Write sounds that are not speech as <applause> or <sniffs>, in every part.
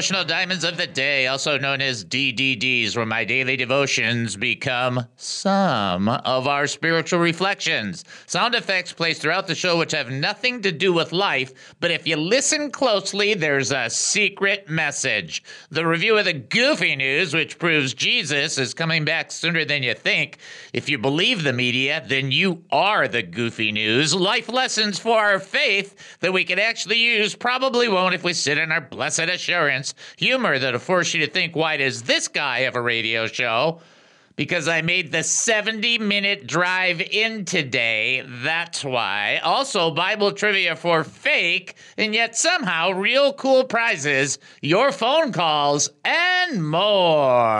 devotional diamonds of the day, also known as DDDs, where my daily devotions become some of our spiritual reflections. Sound effects placed throughout the show which have nothing to do with life, but if you listen closely, there's a secret message. The review of the goofy news, which proves Jesus is coming back sooner than you think. If you believe the media, then you are the goofy news. Life lessons for our faith that we can actually use probably won't if we sit in our blessed assurance. Humor that'll force you to think, why does this guy have a radio show? Because I made the 70 minute drive in today. That's why. Also, Bible trivia for fake, and yet somehow real cool prizes, your phone calls, and more.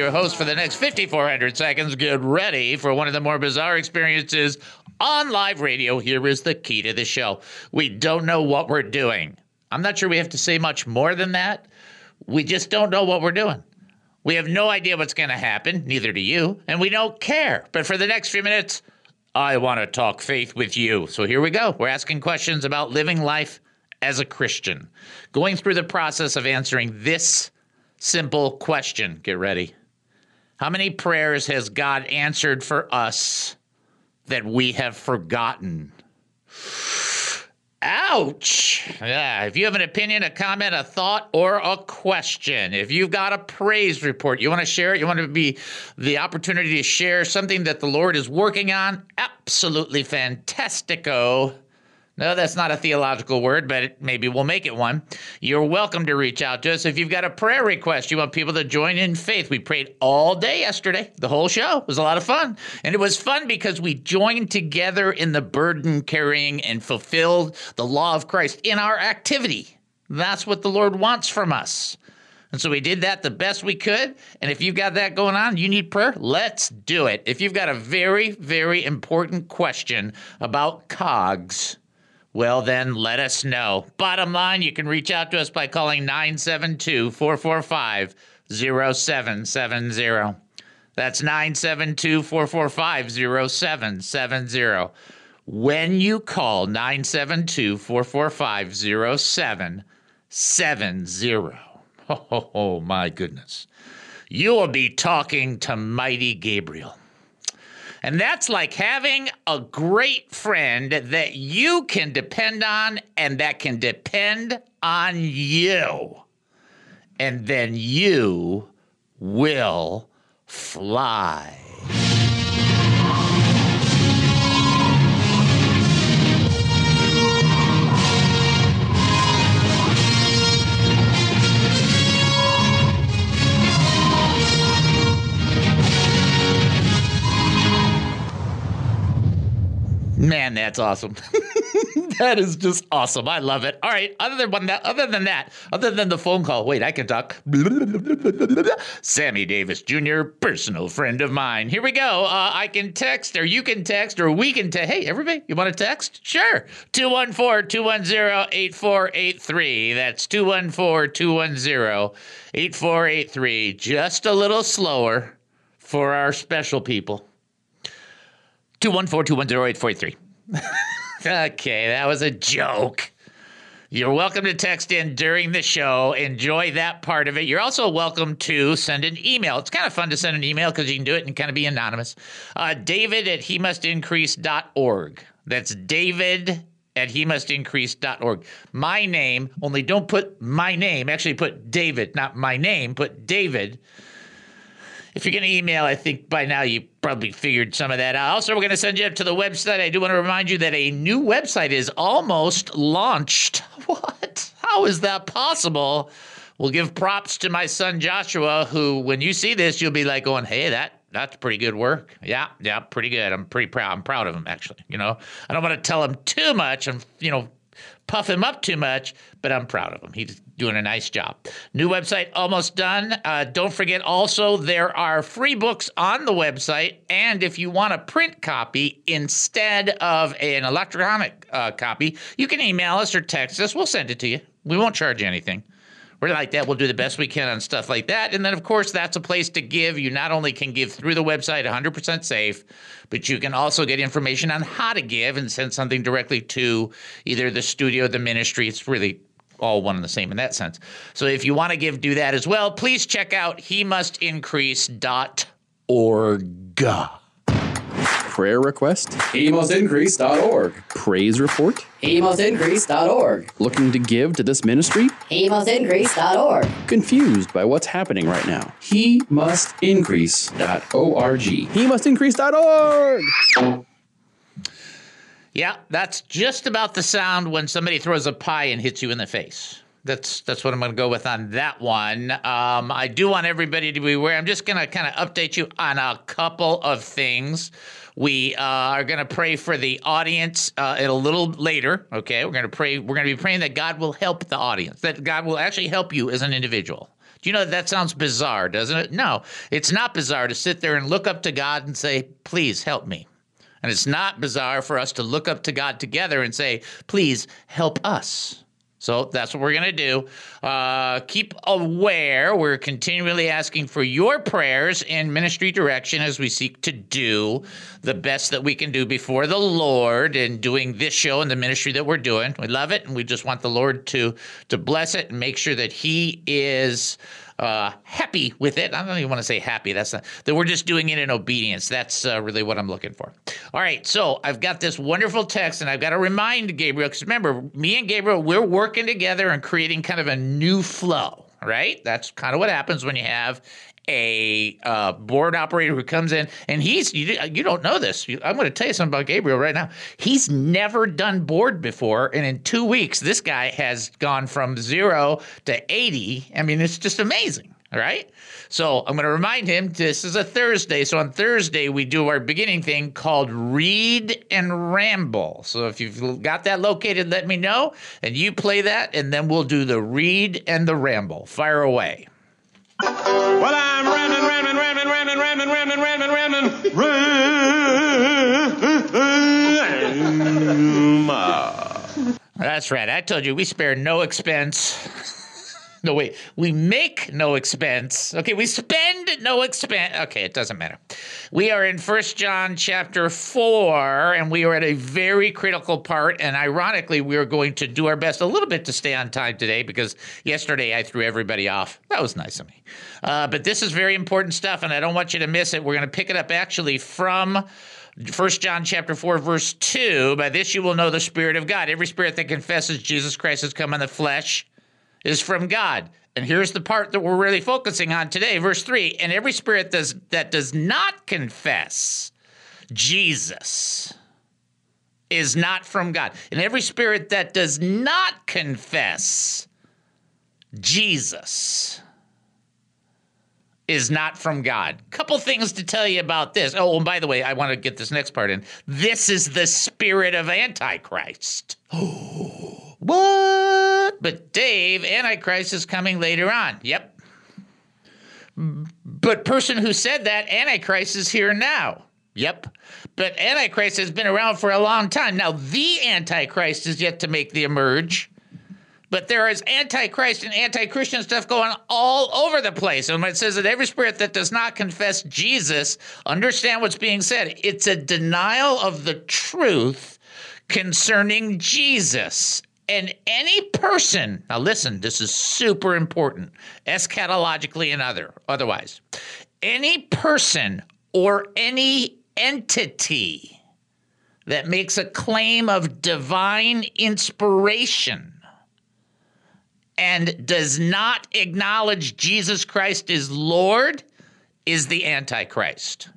Your host for the next 5,400 seconds. Get ready for one of the more bizarre experiences on live radio. Here is the key to the show. We don't know what we're doing. I'm not sure we have to say much more than that. We just don't know what we're doing. We have no idea what's going to happen, neither do you, and we don't care. But for the next few minutes, I want to talk faith with you. So here we go. We're asking questions about living life as a Christian, going through the process of answering this simple question. Get ready. How many prayers has God answered for us that we have forgotten? Ouch. Yeah. If you have an opinion, a comment, a thought, or a question, if you've got a praise report, you want to share it, you want to be the opportunity to share something that the Lord is working on, absolutely fantastico. No, that's not a theological word, but maybe we'll make it one. You're welcome to reach out to us. If you've got a prayer request, you want people to join in faith. We prayed all day yesterday, the whole show. It was a lot of fun. And it was fun because we joined together in the burden carrying and fulfilled the law of Christ in our activity. That's what the Lord wants from us. And so we did that the best we could. And if you've got that going on, you need prayer, let's do it. If you've got a very, very important question about cogs, well, then let us know. Bottom line, you can reach out to us by calling 972 445 0770. That's 972 445 0770. When you call 972 445 0770, <laughs> oh my goodness, you will be talking to Mighty Gabriel. And that's like having a great friend that you can depend on and that can depend on you. And then you will fly. Man, that's awesome. <laughs> that is just awesome. I love it. All right. Other than that, other than that, other than the phone call, wait, I can talk. <laughs> Sammy Davis Jr., personal friend of mine. Here we go. Uh, I can text, or you can text, or we can text. Hey, everybody, you want to text? Sure. 214 210 8483. That's 214 210 8483. Just a little slower for our special people. 214-210-8483. okay, that was a joke. You're welcome to text in during the show. Enjoy that part of it. You're also welcome to send an email. It's kind of fun to send an email because you can do it and kind of be anonymous. Uh, David at he must increase.org. That's David at he must increase.org. My name, only don't put my name. Actually, put David, not my name, put David if you're going to email, I think by now you probably figured some of that out. Also, we're going to send you up to the website. I do want to remind you that a new website is almost launched. <laughs> What? How is that possible? We'll give props to my son Joshua, who, when you see this, you'll be like going, "Hey, that that's pretty good work." Yeah, yeah, pretty good. I'm pretty proud. I'm proud of him, actually. You know, I don't want to tell him too much. I'm, you know, puff him up too much, but I'm proud of him. He's doing a nice job. New website almost done. Uh, don't forget also, there are free books on the website. And if you want a print copy instead of an electronic uh, copy, you can email us or text us. We'll send it to you. We won't charge you anything. We're like that. We'll do the best we can on stuff like that. And then, of course, that's a place to give. You not only can give through the website 100% safe, but you can also get information on how to give and send something directly to either the studio, or the ministry. It's really all one and the same in that sense. So if you want to give, do that as well. Please check out he must increase.org prayer request, HeMustIncrease.org. praise report, HeMustIncrease.org. looking to give to this ministry, HeMustIncrease.org. confused by what's happening right now. HeMustIncrease.org. He must increase.org. Yeah, that's just about the sound when somebody throws a pie and hits you in the face. That's that's what I'm going to go with on that one. Um, I do want everybody to be aware. I'm just going to kind of update you on a couple of things. We uh, are going to pray for the audience uh, a little later. Okay, we're going to pray. We're going to be praying that God will help the audience. That God will actually help you as an individual. Do you know that, that sounds bizarre, doesn't it? No, it's not bizarre to sit there and look up to God and say, "Please help me." And it's not bizarre for us to look up to God together and say, please help us. So that's what we're going to do. Uh, keep aware. We're continually asking for your prayers in ministry direction as we seek to do the best that we can do before the Lord in doing this show and the ministry that we're doing. We love it, and we just want the Lord to to bless it and make sure that He is uh, happy with it. I don't even want to say happy. That's not that we're just doing it in obedience. That's uh, really what I'm looking for. All right, so I've got this wonderful text, and I've got to remind Gabriel because remember, me and Gabriel, we're working together and creating kind of a new flow. Right? That's kind of what happens when you have a uh, board operator who comes in and he's you, you don't know this. I'm going to tell you something about gabriel right now. He's never done board before and in two weeks this guy has gone from zero to 80 i mean it's just amazing all right so i'm going to remind him this is a thursday so on thursday we do our beginning thing called read and ramble so if you've got that located let me know and you play that and then we'll do the read and the ramble fire away Well, I'm ramming, ramming, ramming, ramming, ramming, ramming, ramming, ramming, ramming. That's right. I told you we spare no expense. <laughs> no, wait. We make no expense. Okay, we spend no expense. Okay, it doesn't matter. We are in First John chapter 4, and we are at a very critical part. And ironically, we are going to do our best a little bit to stay on time today because yesterday I threw everybody off. That was nice of me. Uh, but this is very important stuff, and I don't want you to miss it. We're going to pick it up actually from. First John chapter 4 verse 2 by this you will know the spirit of God every spirit that confesses Jesus Christ has come in the flesh is from God and here's the part that we're really focusing on today verse 3 and every spirit does, that does not confess Jesus is not from God and every spirit that does not confess Jesus is not from God. Couple things to tell you about this. Oh, and by the way, I want to get this next part in. This is the spirit of Antichrist. <gasps> Oh. What? But Dave, Antichrist is coming later on. Yep. But person who said that, Antichrist is here now. Yep. But Antichrist has been around for a long time. Now, the Antichrist is yet to make the emerge. But there is antichrist and anti-Christian stuff going all over the place. And when it says that every spirit that does not confess Jesus, understand what's being said. It's a denial of the truth concerning Jesus. And any person, now listen, this is super important, eschatologically and other otherwise. Any person or any entity that makes a claim of divine inspiration and does not acknowledge Jesus Christ is Lord is the Antichrist,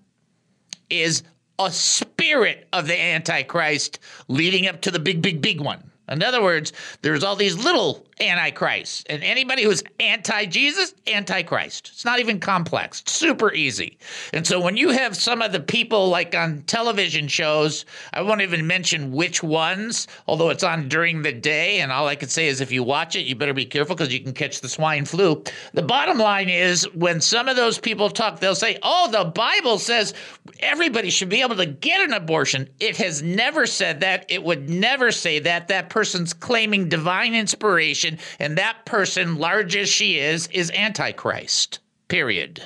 is a spirit of the Antichrist leading up to the big, big, big one. In other words, there's all these little antichrists, and anybody who's anti Jesus, antichrist. It's not even complex, it's super easy. And so when you have some of the people like on television shows, I won't even mention which ones, although it's on during the day, and all I can say is if you watch it, you better be careful because you can catch the swine flu. The bottom line is when some of those people talk, they'll say, Oh, the Bible says everybody should be able to get an abortion. It has never said that. It would never say that. That person's claiming divine inspiration, and that person, large as she is, is Antichrist. Period.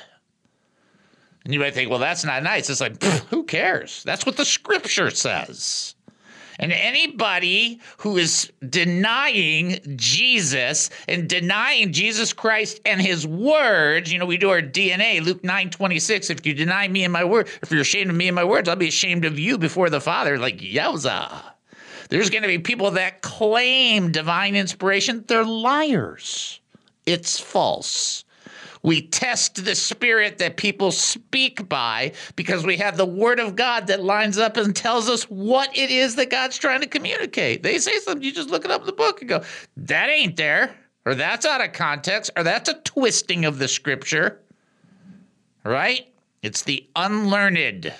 And you might think, well, that's not nice. It's like, who cares? That's what the scripture says. And anybody who is denying Jesus and denying Jesus Christ and his words, you know, we do our DNA, Luke 9 26. If you deny me and my word, if you're ashamed of me and my words, I'll be ashamed of you before the Father. Like, yowza. There's going to be people that claim divine inspiration. They're liars. It's false. We test the spirit that people speak by because we have the word of God that lines up and tells us what it is that God's trying to communicate. They say something, you just look it up in the book and go, that ain't there, or that's out of context, or that's a twisting of the scripture. Right? It's the unlearned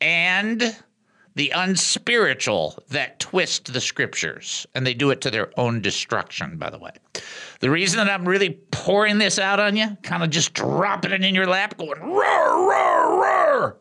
and the unspiritual that twist the scriptures, and they do it to their own destruction, by the way. The reason that I'm really pouring this out on you, kind of just dropping it in your lap, going roar, roar, roar,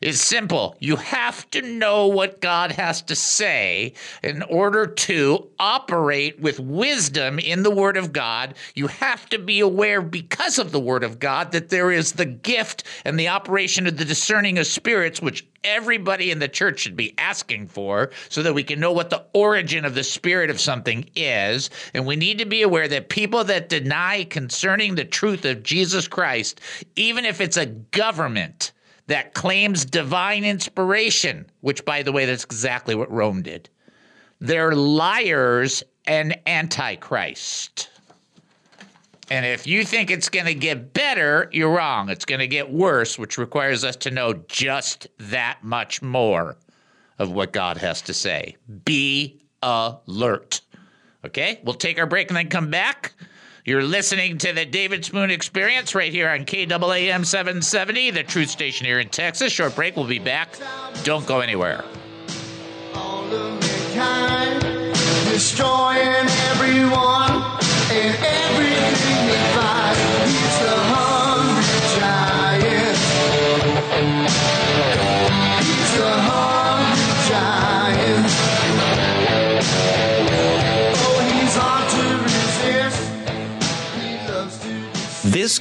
is simple. You have to know what God has to say in order to operate with wisdom in the Word of God. You have to be aware, because of the Word of God, that there is the gift and the operation of the discerning of spirits, which everybody in the church should be asking for so that we can know what the origin of the spirit of something is. And we need to be aware that people that deny concerning the truth of Jesus Christ, even if it's a government, that claims divine inspiration, which, by the way, that's exactly what Rome did. They're liars and antichrist. And if you think it's going to get better, you're wrong. It's going to get worse, which requires us to know just that much more of what God has to say. Be alert. Okay, we'll take our break and then come back. You're listening to the David Spoon Experience right here on KAAM 770, the truth station here in Texas. Short break. We'll be back. Don't go anywhere. destroying everyone and everything they find. Hungry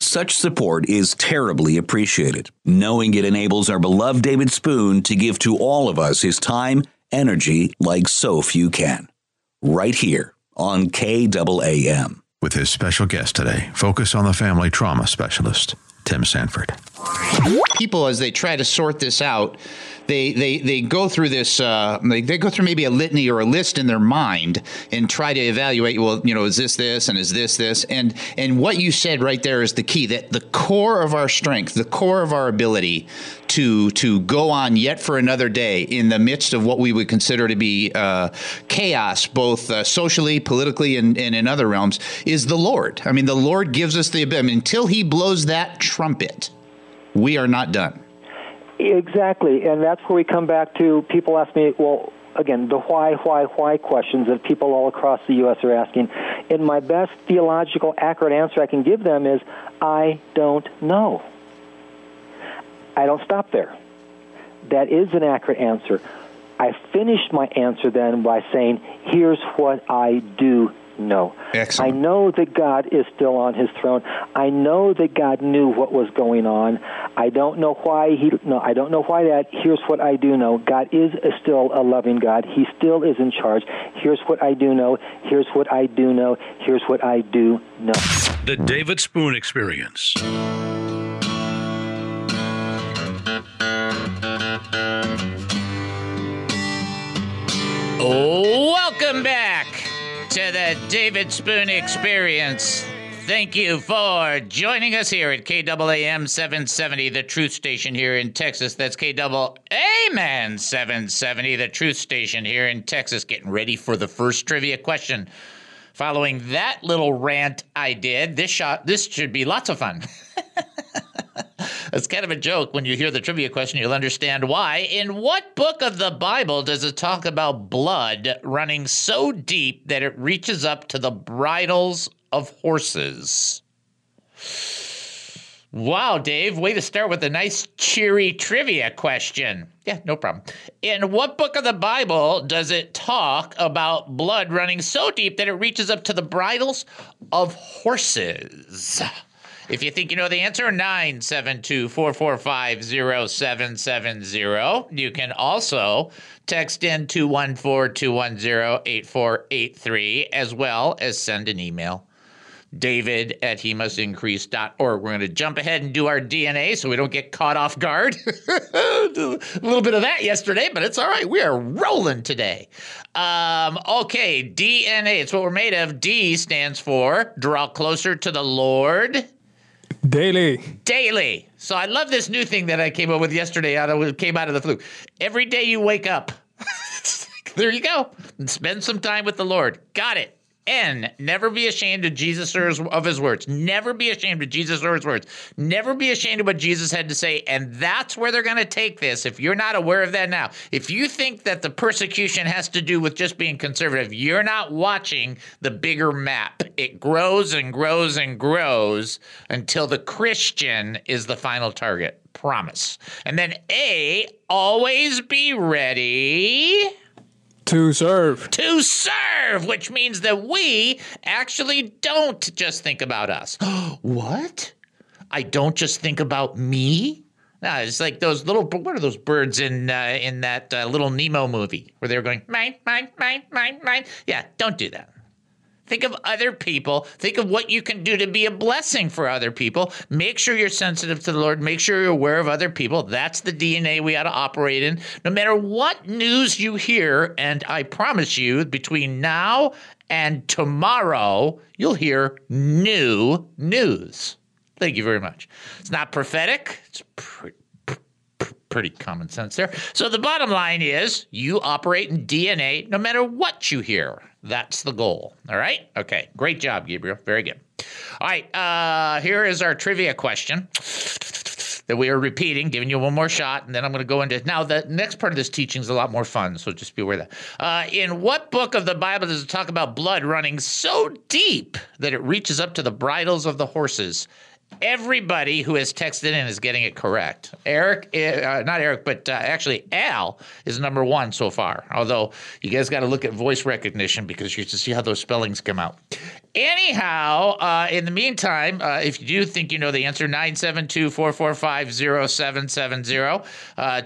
Such support is terribly appreciated, knowing it enables our beloved David Spoon to give to all of us his time, energy like so few can. Right here on KAAM. with his special guest today, Focus on the Family Trauma Specialist, Tim Sanford. people as they try to sort this out they they, they go through this uh, they, they go through maybe a litany or a list in their mind and try to evaluate well you know is this this and is this this? And and what you said right there is the key that the core of our strength the core of our ability to to go on yet for another day in the midst of what we would consider to be uh, chaos both uh, socially politically and, and in other realms is the lord. I mean the lord gives us the ability I mean, until he blows that trumpet we are not done Exactly, and that's where we come back to people ask me, well, again, the why, why, why questions that people all across the U.S. are asking. And my best theological, accurate answer I can give them is, I don't know. I don't stop there. That is an accurate answer. I finished my answer then by saying, here's what I do know. Excellent. I know that God is still on his throne. I know that God knew what was going on. I don't know why he no, I don't know why that. Here's what I do know. God is still a loving God. He still is in charge. Here's what I do know. Here's what I do know. Here's what I do know. The David Spoon Experience. To the David Spoon Experience. Thank you for joining us here at KAAM 770, the truth station here in Texas. That's KAAM 770, the truth station here in Texas. Getting ready for the first trivia question. Following that little rant I did, this shot this should be lots of fun. <laughs> It's kind of a joke. When you hear the trivia question, you'll understand why. In what book of the Bible does it talk about blood running so deep that it reaches up to the bridles of horses? Wow, Dave, way to start with a nice, cheery trivia question. Yeah, no problem. In what book of the Bible does it talk about blood running so deep that it reaches up to the bridles of horses? If you think you know the answer, 972 445 0770. You can also text in 214 210 8483 as well as send an email. David at he must increase.org. We're going to jump ahead and do our DNA so we don't get caught off guard. <laughs> a little bit of that yesterday, but it's all right. We are rolling today. Um, okay, DNA. It's what we're made of. D stands for draw closer to the Lord Daily. daily. So I love this new thing that I came up with yesterday. Out of came out of the flu. Every day you wake up, <laughs> there you go. And spend some time with the Lord. Got it. N. Never be ashamed of Jesus or his, of his words. Never be ashamed of Jesus or his words. Never be ashamed of what Jesus had to say. And that's where they're going to take this. If you're not aware of that now, if you think that the persecution has to do with just being conservative, you're not watching the bigger map. It grows and grows and grows until the Christian is the final target. Promise. And then A. Always be ready To serve. to serve, which means that we actually don't just think about us. <gasps> what? I don't just think about me? No, it's like those little. What are those birds in uh, in that uh, little Nemo movie where they were going mine, mine, mine, mine, mine? Yeah, don't do that. Think of other people. Think of what you can do to be a blessing for other people. Make sure you're sensitive to the Lord. Make sure you're aware of other people. That's the DNA we ought to operate in. No matter what news you hear, and I promise you, between now and tomorrow, you'll hear new news. Thank you very much. It's not prophetic. It's pre- pretty common sense there. So the bottom line is you operate in DNA no matter what you hear. That's the goal. All right? Okay. Great job, Gabriel. Very good. All right. Uh, here is our trivia question that we are repeating, giving you one more shot, and then I'm going to go into now. The next part of this teaching is a lot more fun, so just be aware of that. Uh, in what book of the Bible does it talk about blood running so deep that it reaches up to the bridles of the horses? Everybody who has texted in is getting it correct. Eric, uh, not Eric, but uh, actually Al is number one so far. Although you guys got to look at voice recognition because you to see how those spellings come out. Anyhow, uh, in the meantime, uh, if you do think you know the answer, 972 445 0770,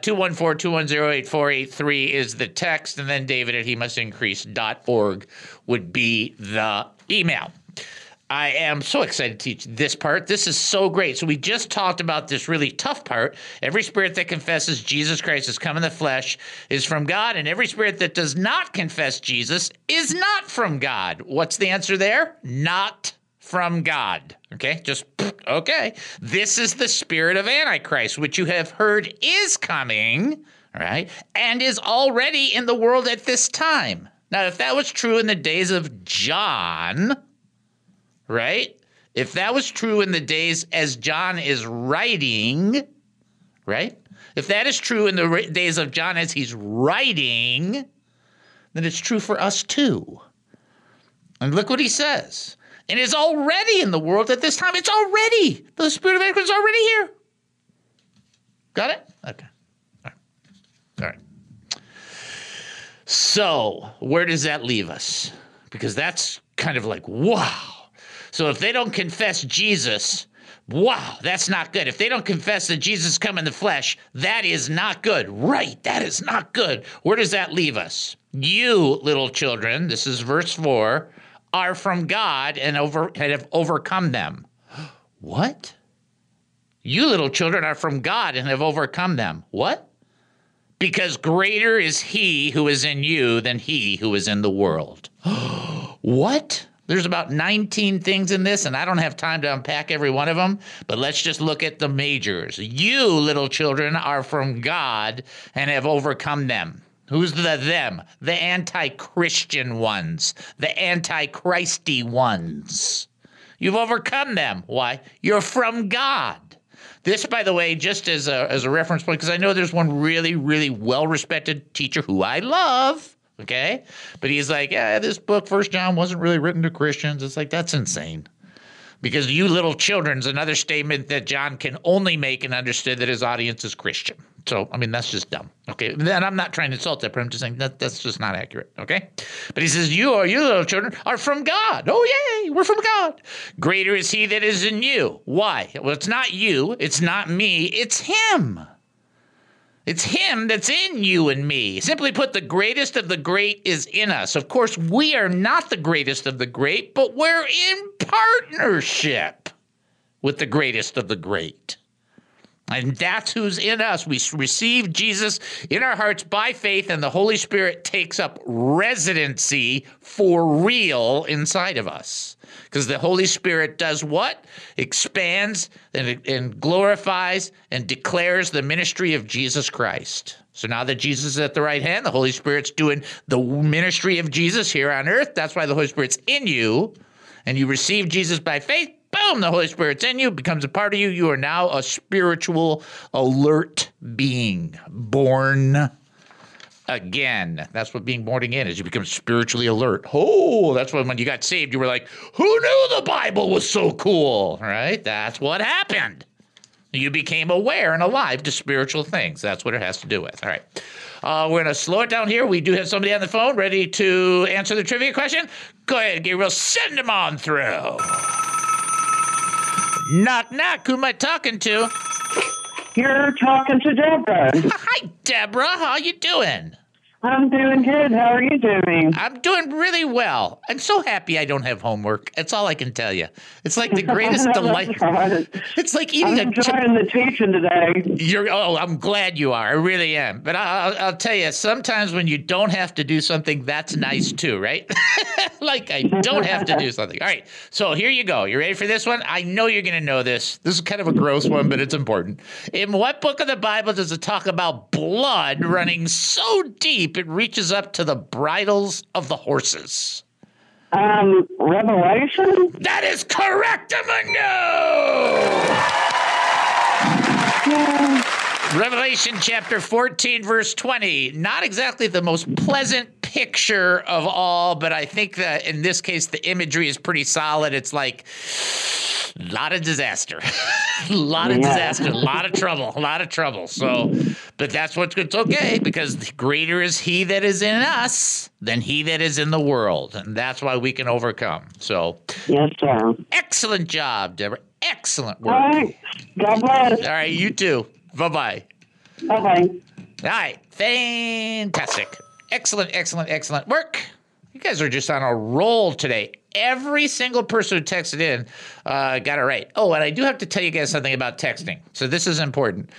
214 210 8483 is the text, and then David at he must increase.org would be the email. I am so excited to teach this part. This is so great. So, we just talked about this really tough part. Every spirit that confesses Jesus Christ has come in the flesh is from God, and every spirit that does not confess Jesus is not from God. What's the answer there? Not from God. Okay, just <sniffs> okay. This is the spirit of Antichrist, which you have heard is coming, right, and is already in the world at this time. Now, if that was true in the days of John, right? If that was true in the days as John is writing, right? If that is true in the days of John as he's writing, then it's true for us too. And look what he says. And is already in the world at this time. It's already. The spirit of Antichrist is already here. Got it? Okay. All right. All right. So, where does that leave us? Because that's kind of like, wow. So, if they don't confess Jesus, wow, that's not good. If they don't confess that Jesus come in the flesh, that is not good. Right, that is not good. Where does that leave us? You, little children, this is verse 4, are from God and over and have overcome them. <gasps> What? You little children are from God and have overcome them. What? Because greater is he who is in you than he who is in the world. <gasps> what? There's about 19 things in this, and I don't have time to unpack every one of them, but let's just look at the majors. You, little children, are from God and have overcome them. Who's the them? The anti Christian ones, the anti Christy ones. You've overcome them. Why? You're from God. This, by the way, just as a, as a reference point, because I know there's one really, really well respected teacher who I love. Okay. But he's like, yeah, this book, First John, wasn't really written to Christians. It's like, that's insane. Because you little children's another statement that John can only make and understood that his audience is Christian. So, I mean, that's just dumb. Okay. And I'm not trying to insult that, but I'm just saying that that's just not accurate. Okay. But he says, You are, you little children are from God. Oh, yay. We're from God. Greater is he that is in you. Why? Well, it's not you. It's not me. It's him. It's him that's in you and me. Simply put, the greatest of the great is in us. Of course, we are not the greatest of the great, but we're in partnership with the greatest of the great. And that's who's in us. We receive Jesus in our hearts by faith, and the Holy Spirit takes up residency for real inside of us. Because the Holy Spirit does what? Expands and, and glorifies and declares the ministry of Jesus Christ. So now that Jesus is at the right hand, the Holy Spirit's doing the ministry of Jesus here on earth. That's why the Holy Spirit's in you, and you receive Jesus by faith boom, the Holy Spirit's in you, becomes a part of you. You are now a spiritual, alert being, born again. That's what being born again is. You become spiritually alert. Oh, that's when when you got saved, you were like, who knew the Bible was so cool? Right? That's what happened. You became aware and alive to spiritual things. That's what it has to do with. All right. Uh, we're going to slow it down here. We do have somebody on the phone ready to answer the trivia question. Go ahead, Gabriel. Send them on through. Knock, knock. Who am I talking to? You're talking to Deborah. <laughs> Hi, Deborah. How you doing? I'm doing good. How are you doing? I'm doing really well. I'm so happy I don't have homework. That's all I can tell you. It's like the greatest <laughs> delight. It's like eating I'm a. Enjoying the teaching today. you're. Oh, I'm glad you are. I really am. But I, I'll, I'll tell you, sometimes when you don't have to do something, that's nice too, right? <laughs> like I don't have to do <laughs> something. All right. So here you go. You ready for this one? I know you're going to know this. This is kind of a gross one, but it's important. In what book of the Bible does it talk about blood running so deep it reaches up to the bridles of the horses? Um, Revelation? That is correct, Amundo! Revelation chapter 14, verse 20. Not exactly the most pleasant picture of all, but I think that in this case, the imagery is pretty solid. It's like a lot of disaster, a <laughs> lot of Yeah. disaster, a lot of trouble, a lot of trouble. So, but that's what's. It's okay because greater is he that is in us than he that is in the world. And that's why we can overcome. So, Yes, sir. excellent job, Deborah. Excellent work. right. God bless. All right, you too. Bye bye. Bye-bye. All right, fantastic. Excellent, excellent, excellent work. You guys are just on a roll today. every single person who texted in uh, got it right. Oh, and I do have to tell you guys something about texting. So this is important.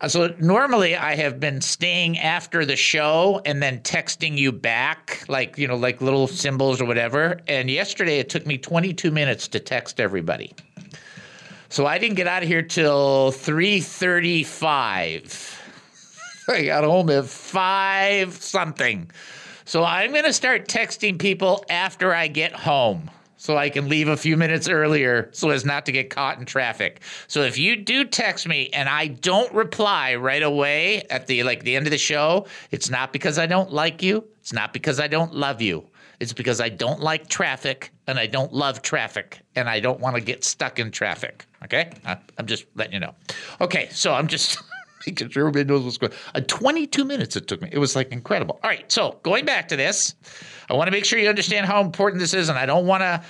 Uh, So normally I have been staying after the show and then texting you back, like you know, like little symbols or whatever. And yesterday it took me 22 minutes to text everybody. So I didn't get out of here till 3:35. <laughs> I got home at five something. So I'm going to start texting people after I get home so I can leave a few minutes earlier so as not to get caught in traffic. So if you do text me and I don't reply right away at the like the end of the show, it's not because I don't like you, it's not because I don't love you. It's because I don't like traffic and I don't love traffic and I don't want to get stuck in traffic. Okay? I'm just letting you know. Okay, so I'm just <laughs> sure everybody knows what's going on. Uh, 22 minutes it took me. It was like incredible. All right, so going back to this, I want to make sure you understand how important this is, and I don't want to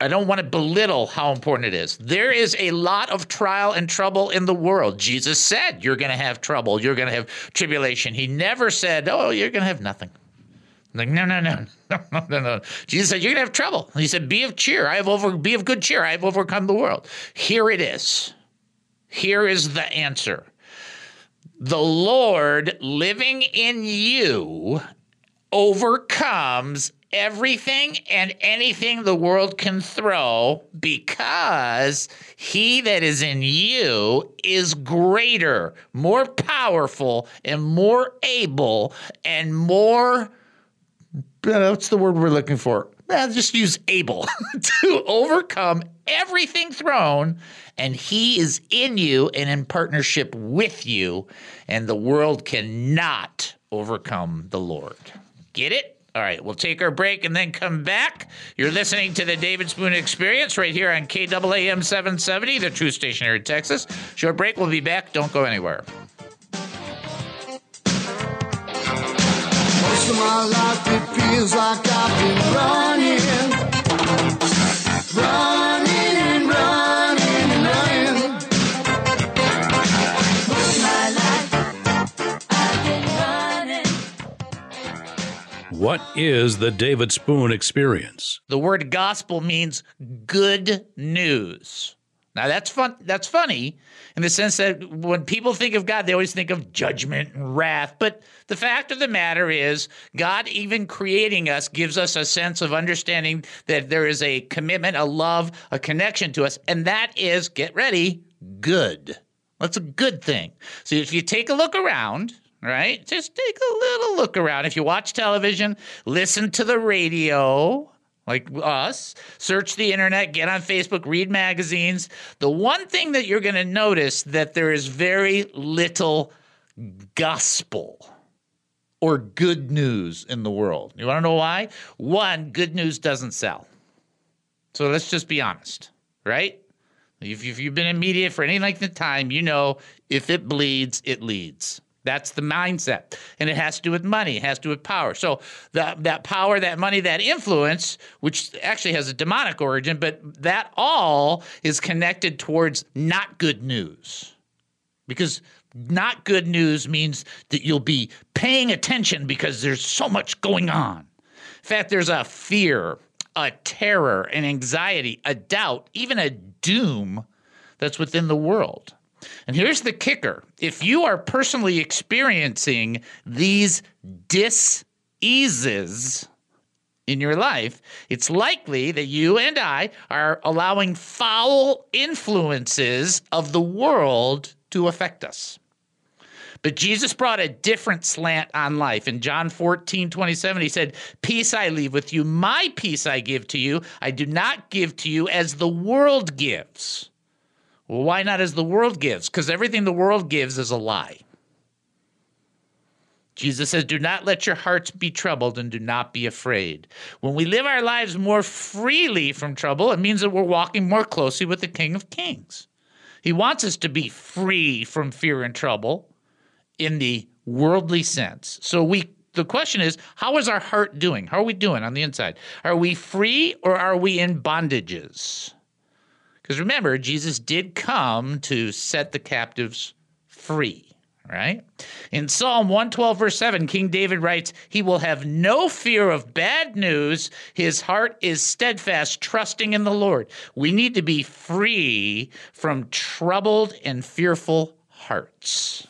I don't want to belittle how important it is. There is a lot of trial and trouble in the world. Jesus said you're going to have trouble, you're going to have tribulation. He never said, "Oh, you're going to have nothing." Like, no, no, no, <laughs> no, no, no, no. Jesus said, You're gonna have trouble. He said, Be of cheer. I have over be of good cheer. I have overcome the world. Here it is. Here is the answer. The Lord living in you overcomes everything and anything the world can throw because he that is in you is greater, more powerful, and more able and more what's the word we're looking for? Just use able <laughs> to overcome everything thrown, and he is in you and in partnership with you, and the world cannot overcome the Lord. Get it? All right, we'll take our break and then come back. You're listening to the David Spoon Experience right here on KAAM 770, the true station here in Texas. Short break, we'll be back. Don't go anywhere. Most of my life it feels like I've been running, running and running and running. Most of my life I've been running. What is the David Spoon experience? The word gospel means good news. Now that's fun. That's funny in the sense that when people think of God, they always think of judgment and wrath. But the fact of the matter is, God, even creating us, gives us a sense of understanding that there is a commitment, a love, a connection to us, and that is get ready, good. That's a good thing. So if you take a look around, right? Just take a little look around. If you watch television, listen to the radio, like us, search the internet, get on Facebook, read magazines. The one thing that you're going to notice that there is very little gospel or good news in the world. You want to know why? One, good news doesn't sell. So let's just be honest, right? If, you've been in media for any length of time, you know if it bleeds, it leads. That's the mindset. And it has to do with money, it has to do with power. So that that power, that money, that influence, which actually has a demonic origin, but that all is connected towards not good news. Because not good news means that you'll be paying attention because there's so much going on. In fact, there's a fear, a terror, an anxiety, a doubt, even a doom that's within the world. And here's the kicker if you are personally experiencing these dis-eases in your life, it's likely that you and I are allowing foul influences of the world to affect us. But Jesus brought a different slant on life. In John 14, 27, he said, Peace I leave with you, my peace I give to you. I do not give to you as the world gives. Well, why not as the world gives? Because everything the world gives is a lie. Jesus says, Do not let your hearts be troubled and do not be afraid. When we live our lives more freely from trouble, it means that we're walking more closely with the King of Kings. He wants us to be free from fear and trouble in the worldly sense. So we the question is, how is our heart doing? How are we doing on the inside? Are we free or are we in bondages? Because remember, Jesus did come to set the captives free, right? In Psalm 112, verse 7, King David writes, He will have no fear of bad news. His heart is steadfast, trusting in the Lord. We need to be free from troubled and fearful hearts.